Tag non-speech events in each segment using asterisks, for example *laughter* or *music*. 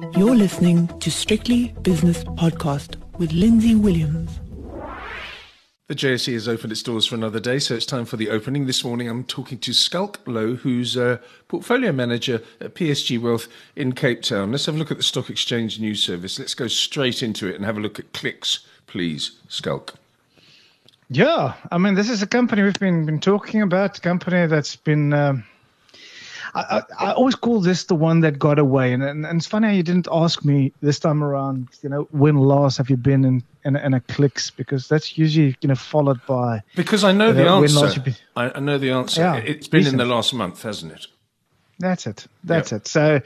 You're listening to Strictly Business Podcast with Lindsay Williams. The JSE has opened its doors for another day, so it's time for the opening. This morning I'm talking to Schalk Louw, who's a portfolio manager at PSG Wealth in Cape Town. Let's have a look at the Stock Exchange News Service. Let's go straight into it and have a look at clicks, please, Schalk. Yeah, I mean, this is a company we've been, been talking about, a company that's been. Um, I, I, always call this the one that got away, and, and, and it's funny how you didn't ask me this time around. You know, when last have you been in in, in a clicks? Because that's usually you know followed by. Because I know uh, the answer. Been, I, I, know the answer. Yeah, it's been recent. in the last month, hasn't it? That's it. That's yep. it. So,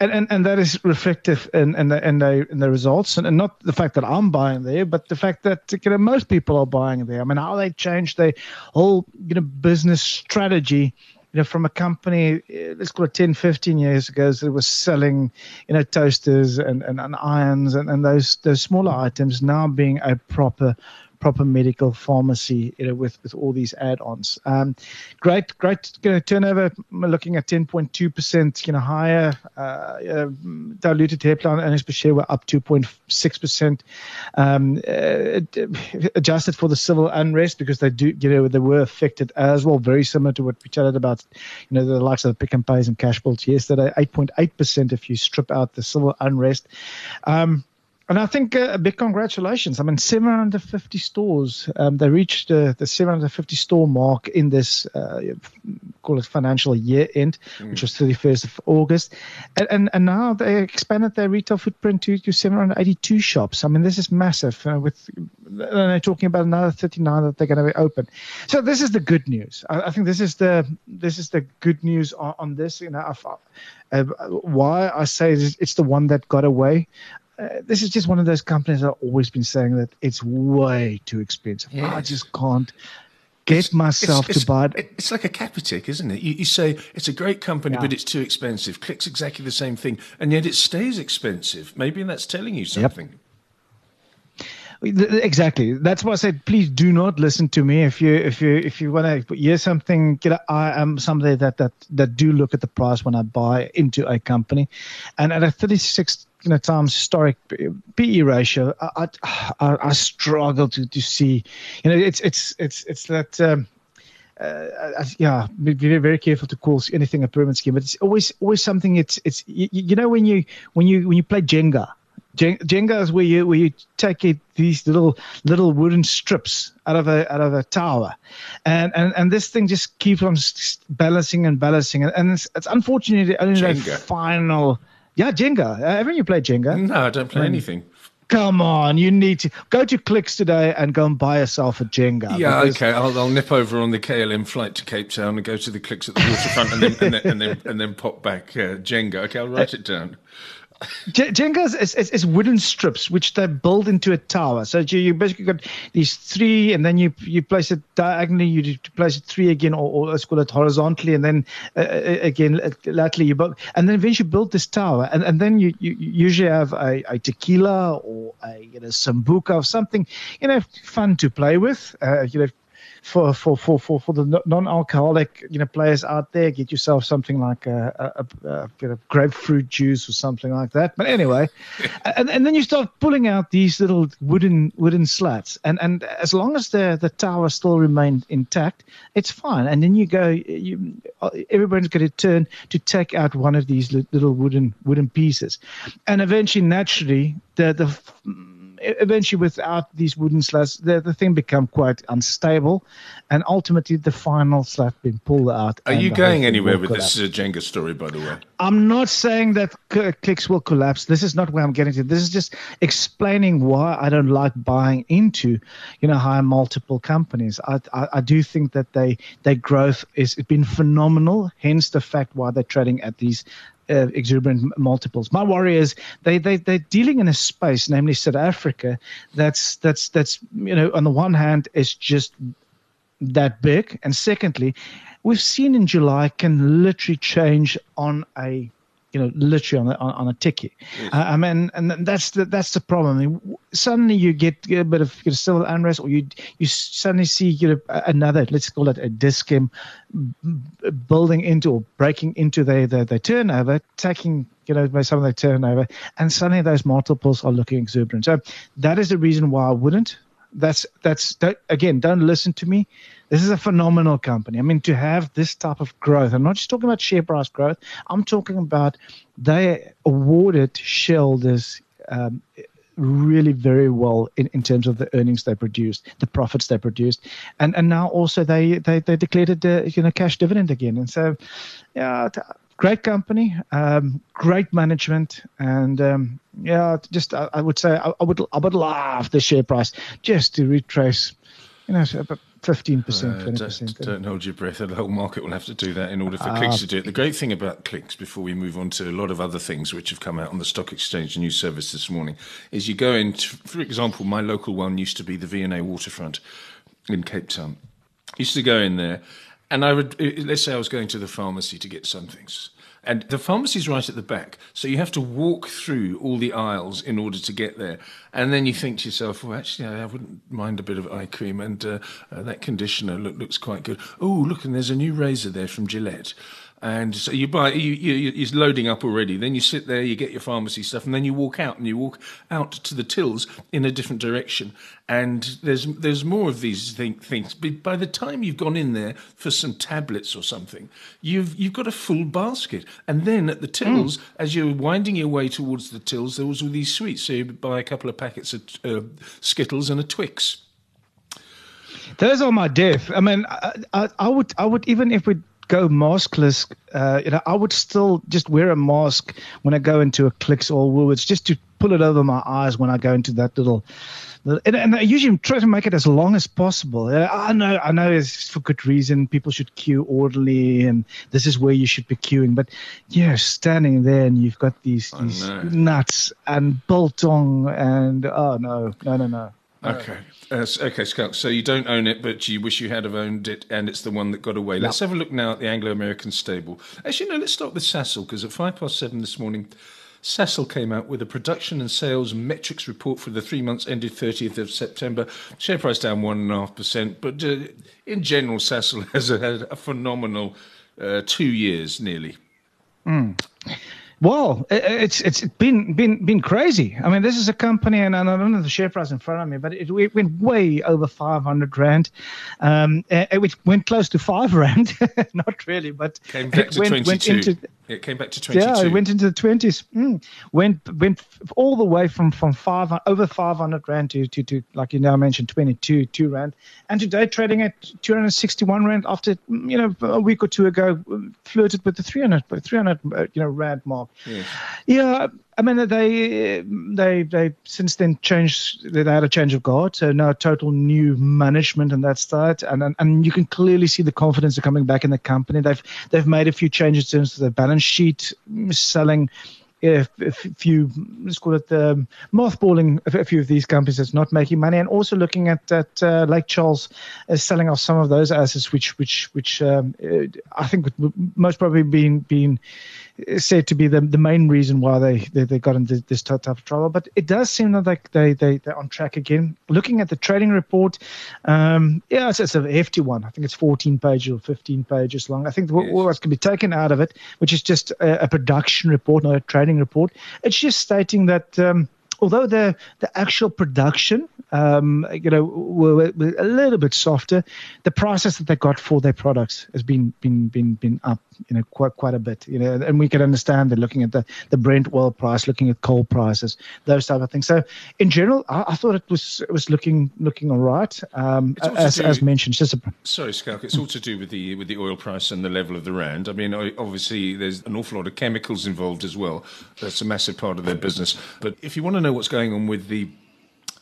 and, and, and that is reflective in, in the in the in the results, and, and not the fact that I'm buying there, but the fact that you know, most people are buying there. I mean, how they changed their whole you know business strategy you know, from a company, eh, let's call it 10, 15 years ago, that was selling, you know, toasters and, and, and irons and, and those those smaller items now being a proper proper medical pharmacy you know, with, with all these add-ons. Um, great, great you know, turnover. Looking at 10.2% you know higher. Uh, uh, diluted headline earnings per share were up 2.6%. Um, uh, adjusted for the civil unrest because they do you know they were affected as well. Very similar to what we chatted about. You know the likes of Pick and Pays and Cashbuild yesterday. 8.8% if you strip out the civil unrest. Um, and I think uh, a big congratulations. I mean, 750 stores. Um, they reached uh, the 750 store mark in this, uh, call it financial year end, mm. which was 31st of August. And, and, and, now they expanded their retail footprint to, to 782 shops. I mean, this is massive. Uh, with they're talking about another 39 that they're going to be open. So this is the good news. I, I think this is the this is the good news on, on this. You know, uh, why I say it's the one that got away. Uh, this is just one of those companies I've always been saying that it's way too expensive. Yes. I just can't get it's, myself it's, to buy it. It's like a Capitec, isn't it? You, you say it's a great company, yeah. but it's too expensive. Clicks exactly the same thing, and yet it stays expensive. Maybe that's telling you something. Yep. Exactly. That's why I said, please do not listen to me if you if you if you want to hear something. Get I am somebody that that that do look at the price when I buy into a company, and at a 36 you know times historic PE ratio, I I, I struggle to to see. You know, it's it's it's it's that. Um, uh, yeah, be very, very careful to call anything a pyramid scheme, but it's always always something. It's it's you, you know when you when you when you play Jenga, Jenga is where you where you take it, these little little wooden strips out of a out of a tower, and and, and this thing just keeps on balancing and balancing, and, and it's, it's unfortunately only Jenga. the final. Yeah, Jenga. Uh, haven't you played Jenga? No, I don't play anything. Come on, you need to go to Clicks today and go and buy yourself a Jenga. Yeah, okay. I'll, I'll, nip over on the KLM flight to Cape Town and go to the Clicks at the waterfront and, then, and, then, and, then, and then pop back uh, Jenga. Okay, I'll write it down. Jenga is, is, is, wooden strips which they build into a tower. So you, you basically got these three, and then you you place it diagonally. You place it three again, or, or let's call it horizontally, and then uh, uh again laterally. You build, and then eventually build this tower, and, and then you, you usually have a, a tequila or a you know sambuca or something, you know, fun to play with. Uh, you know, for for for for, for the non-alcoholic you know players out there, get yourself something like a, a, a, a grapefruit juice or something like that. But anyway, *laughs* and, and then you start pulling out these little wooden wooden slats, and and as long as the the tower still remained intact, it's fine. And then you go, you everybody's going to turn to take out one of these little wooden wooden pieces, and eventually, naturally, the the eventually without these wooden slats, the, the thing become quite unstable, and ultimately the final slat being pulled out. Are you going anywhere with collapse. this is a Jenga story, by the way? I'm not saying that clicks will collapse. This is not where I'm getting to. This is just explaining why I don't like buying into, you know, high multiple companies. I, I, I do think that they their growth is it's been phenomenal. Hence the fact why they're trading at these uh, exuberant multiples. My worry is they they they're dealing in a space, namely South Africa, that's that's that's you know on the one hand is just that big, and secondly, we've seen in July can literally change on a you know, literally on a, on, on a ticky. Yes. Uh, I mean, and that's the that's the problem. I mean, suddenly you get, get a bit of you know, civil unrest, or you you suddenly see you know another let's call it a Dis-Chem building into or breaking into their their, their turnover, taking you know by some of their turnover, and suddenly those multiples are looking exuberant. So that is the reason why I wouldn't. That's that's that, again. Don't listen to me. This is a phenomenal company. I mean, to have this type of growth, I'm not just talking about share price growth. I'm talking about they awarded shareholders um, really very well in, in terms of the earnings they produced, the profits they produced, and and now also they they, they declared a you know cash dividend again, and so yeah. Great company, um, great management, and um, yeah, just I, I would say I, I, would I would love the share price just to retrace, you know, about Fifteen percent, uh, twenty percent. Don't hold your breath. The whole market will have to do that in order for uh, clicks to do it. The great thing about clicks, before we move on to a lot of other things which have come out on the stock exchange news service this morning, is you go in. For example, my local one used to be the V&A Waterfront in Cape Town. Used to go in there, and I would let's say I was going to the pharmacy to get some things and the pharmacy's right at the back. So you have to walk through all the aisles in order to get there. And then you think to yourself, well, actually, I wouldn't mind a bit of eye cream. And uh, uh, that conditioner look, looks quite good. Oh, look, and there's a new razor there from Gillette. And so you buy, you, you, you're loading up already. Then you sit there, you get your pharmacy stuff, and then you walk out, and you walk out to the tills in a different direction. And there's there's more of these things. But by the time you've gone in there for some tablets or something, you've you've got a full basket. And then at the tills, mm. as you're winding your way towards the tills, there was all these sweets. So you buy a couple of packets of uh, Skittles and a Twix. Those are my death. I mean, I, I, I would, I would even if we go maskless, uh, you know, I would still just wear a mask when I go into a Clicks or Woolworths just to pull it over my eyes when I go into that little. And, and I usually try to make it as long as possible. Uh, I know, I know, it's for good reason. People should queue orderly, and this is where you should be queuing. But yeah, standing there and you've got these these nuts and biltong, and oh no, no, no, no. Okay. Uh, okay, Schalk. So you don't own it, but you wish you had have owned it, and it's the one that got away. Let's have a look now at the Anglo-American stable. Actually, no. Let's start with Sasol because at five past seven this morning, Sasol came out with a production and sales metrics report for the three months ended 30th of September. Share price down one and a half percent, but uh, in general, Sasol *laughs* has had a phenomenal uh, two years nearly. Mm. Well, it's it's been been been crazy. I mean, this is a company, and I don't know the share price in front of me, but it, it went way over 500 rand. Um, it went close to five rand, *laughs* not really, but came back to went, 22. Went into, it came back to 22. Yeah, it went into the 20s. Mm. Went went all the way from from five over 500 rand to, to to like you now mentioned 22 two rand, and today trading at 261 rand after you know a week or two ago flirted with the 300 300 uh, you know rand mark. Yeah, I mean, they they they since then changed. They had a change of guard, so now total new management and that's that. And, and and you can clearly see the confidence are coming back in the company. They've they've made a few changes in terms of the balance sheet, selling a, a few, let's call it the um, mothballing a few of these companies that's not making money, and also looking at at uh, Lake Charles as selling off some of those assets, which which which um, uh, I think would most probably been been said to be the, the main reason why they, they, they got into this type of trouble. But it does seem like they, they, they're on track again. Looking at the trading report, um, yeah, it's, it's a hefty one. I think it's 14 pages or 15 pages long. I think yes. what, what can be taken out of it, which is just a, a, production report, not a trading report, it's just stating that. Um, although the the actual production, um, you know, were, were, a little bit softer, the prices that they got for their products has been been been been up, you know, quite quite a bit. You know, and we can understand that looking at the the Brent oil price, looking at coal prices, those type of things. So in general, I, I thought it was it was looking looking all right. Um, as do, as mentioned, just a, sorry, Schalk, it's all to do with the with the oil price and the level of the rand. I mean, obviously there's an awful lot of chemicals involved as well. That's a massive part of their business. But if you want to know know what's going on with the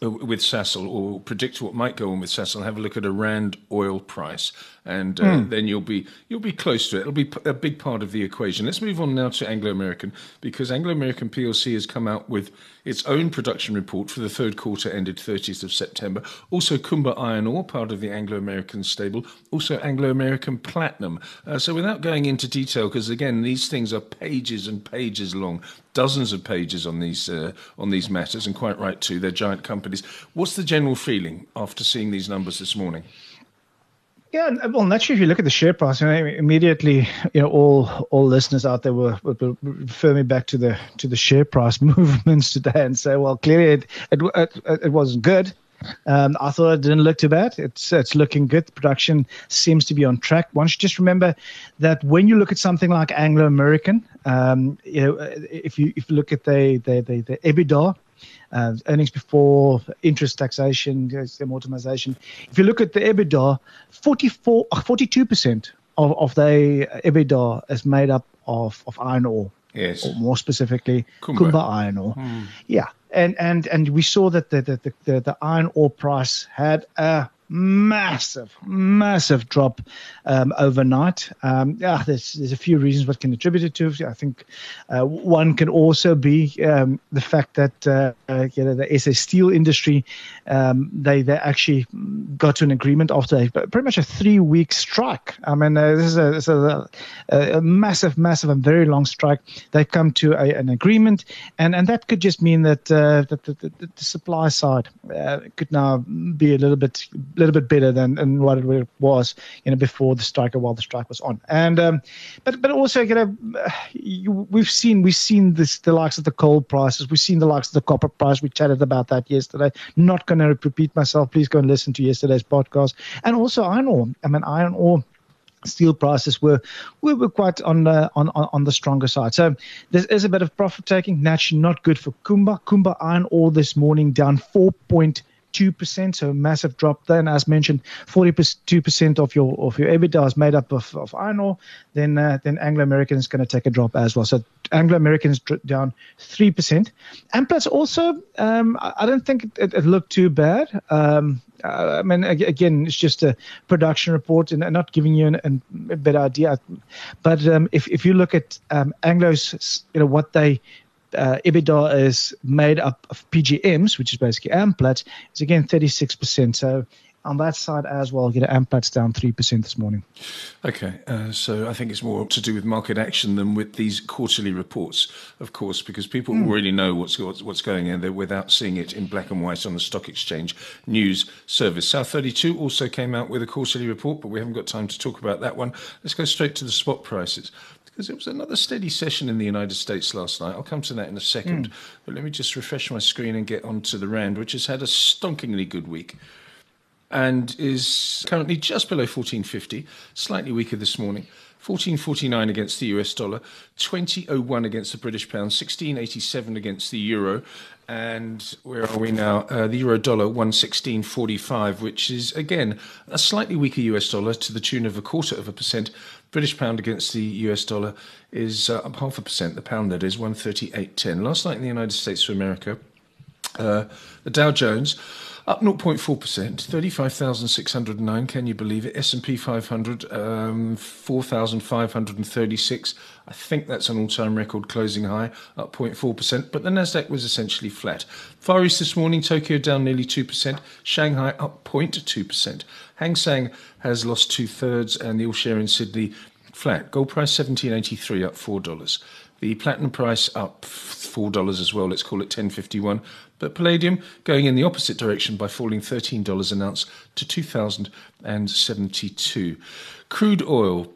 uh, with Sasol or predict what might go on with Sasol, have a look at a rand oil price, and uh, mm. then you'll be you'll be close to it. It'll be a big part of the equation. Let's move on now to Anglo American because Anglo American PLC has come out with its own production report for the third quarter ended 30th of September. Also, Kumba Iron Ore, part of the Anglo American stable. Also, Anglo American Platinum. Uh, so, without going into detail, because again, these things are pages and pages long, dozens of pages on these uh, on these matters, and quite right too. They're giant companies. What's the general feeling after seeing these numbers this morning? Yeah, well, naturally, if you look at the share price, you know, immediately, you know, all all listeners out there will, will, refer me back to the to the share price *laughs* movements today and say, well, clearly it it, it, it wasn't good. Um, I thought it didn't look too bad. It's it's looking good. Production seems to be on track. One should just remember that when you look at something like Anglo American, um, you know, if you if you look at the the the, the EBITDA uh, earnings before interest taxation, amortization. If you look at the EBITDA, 44, 42% of, of the EBITDA is made up of, of iron ore. Yes. Or more specifically, Kumba, Kumba iron ore. Hmm. Yeah. And, and and we saw that the, the, the, the iron ore price had a massive, massive drop um, overnight. Um, yeah, there's there's a few reasons what can attribute it to. I think uh, one can also be um, the fact that uh, uh, you know the SA steel industry um, they they actually got to an agreement after a, pretty much a three week strike. I mean uh, this is, a, this is a, a, massive, massive and very long strike. They come to a, an agreement, and, and that could just mean that uh, that the, the, the, supply side uh, could now be a little bit little bit better than, than what it was, you know, before the strike or while the strike was on. And um, but but also, you know, you, we've seen we've seen this the likes of the coal prices, we've seen the likes of the copper price. We chatted about that yesterday. Not going to repeat myself. Please go and listen to yesterday's podcast. And also iron ore. I mean, iron ore steel prices were we were quite on the on, on the stronger side. So there is a bit of profit taking. Naturally, not good for Kumba. Kumba iron ore this morning down four point 42%, so massive drop Then, as mentioned, 42% of your of your EBITDA is made up of, of iron ore. Then uh, then Anglo American is going to take a drop as well. So Anglo American is down 3%. Amplats also, um, I don't think it, it looked too bad. Um, I mean, again, it's just a production report and not giving you an, an, a better idea. But um, if, if you look at um, Anglo's, you know, what they uh, EBITDA is made up of PGMs, which is basically Amplats, it's again 36%. So on that side as well, you know, Amplats down 3% this morning. Okay, uh, so I think it's more to do with market action than with these quarterly reports, of course, because people mm. already know what's, what's going in there without seeing it in black and white on the stock exchange news service. South 32 also came out with a quarterly report, but we haven't got time to talk about that one. Let's go straight to the spot prices because it was another steady session in the United States last night. I'll come to that in a second. Mm. But let me just refresh my screen and get onto the Rand, which has had a stonkingly good week and is currently just below 1450, slightly weaker this morning. 1449 against the US dollar, 2001 against the British pound, 1687 against the euro, and where are we now? Uh, the euro dollar 116.45, which is again a slightly weaker US dollar to the tune of a quarter of a percent. British pound against the US dollar is uh, up half a percent. The pound that is 138.10. Last night in the United States of America, uh, the Dow Jones up 0.4%, 35,609. Can you believe it? S&P 500, um, 4,536. I think that's an all-time record closing high, up 0.4%. But the Nasdaq was essentially flat. Far East this morning, Tokyo down nearly 2%, Shanghai up 0.2%. Hang Seng has lost two thirds, and the all share in Sydney flat. Gold price 1783, up four dollars. The platinum price up four dollars as well. Let's call it 1051. But palladium going in the opposite direction by falling $13 an ounce to 2,072. Crude oil,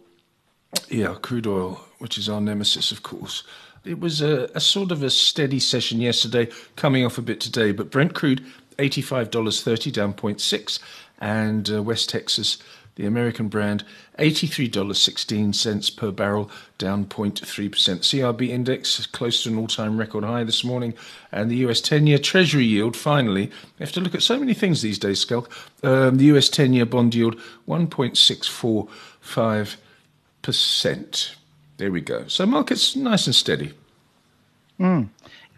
yeah, crude oil, which is our nemesis, of course. It was a, a sort of a steady session yesterday, coming off a bit today. But Brent crude, $85.30, down 0.6, and uh, West Texas the American brand, $83.16 per barrel, down 0.3%. CRB index close to an all time record high this morning. And the US 10 year Treasury yield, finally, you have to look at so many things these days, Schalk. Um, the US 10 year bond yield, 1.645%. There we go. So market's nice and steady. Mm.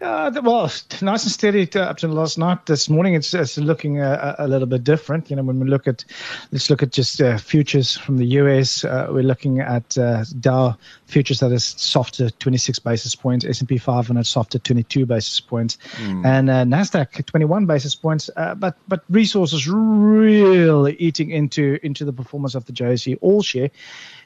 Uh, well, nice and steady to, up to last night. This morning, it's, it's looking a, a, little bit different. You know, when we look at, let's look at just uh, futures from the US. Uh, we're looking at uh, Dow futures that is softer, 26 basis points. S&P 500 softer, 22 basis points, mm. and uh, Nasdaq 21 basis points. Uh, but but resources really eating into into the performance of the JSE All Share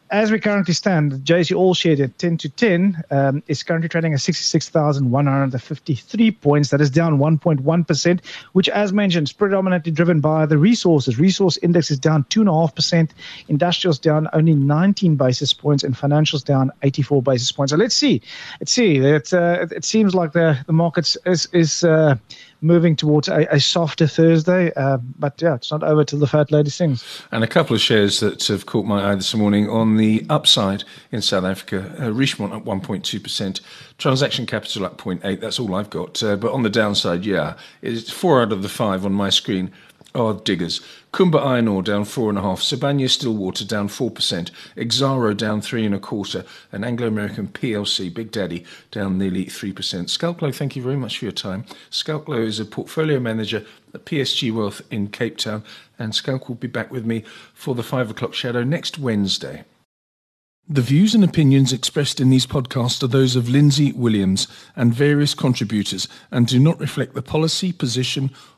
as we currently stand, JSE All Share at 10 to 10 um, is currently trading at 66,153 points. That is down 1.1%, which, as mentioned, is predominantly driven by the resources. Resource index is down 2.5%, industrials down only 19 basis points, and financials down 84 basis points. So let's see. Let's see. It, uh, it seems like the, the market is, is uh, moving towards a, a softer Thursday. Uh, but yeah, it's not over till the fat lady sings. And a couple of shares that have caught my eye this morning on the upside in South Africa. Uh, Richemont up 1.2%, transaction capital up 0.8. That's all I've got. Uh, but on the downside, yeah, it's four out of the five on my screen are diggers. Kumba Iron Ore down four and a half. Sibanye Stillwater down four percent. Exxaro down three and a quarter. And Anglo American PLC Big Daddy down nearly three percent. Schalk-Louw, thank you very much for your time. Schalk-Louw is a portfolio manager at PSG Wealth in Cape Town, and Schalk will be back with me for the five o'clock shadow next Wednesday. The views and opinions expressed in these podcasts are those of Lindsay Williams and various contributors and do not reflect the policy, position,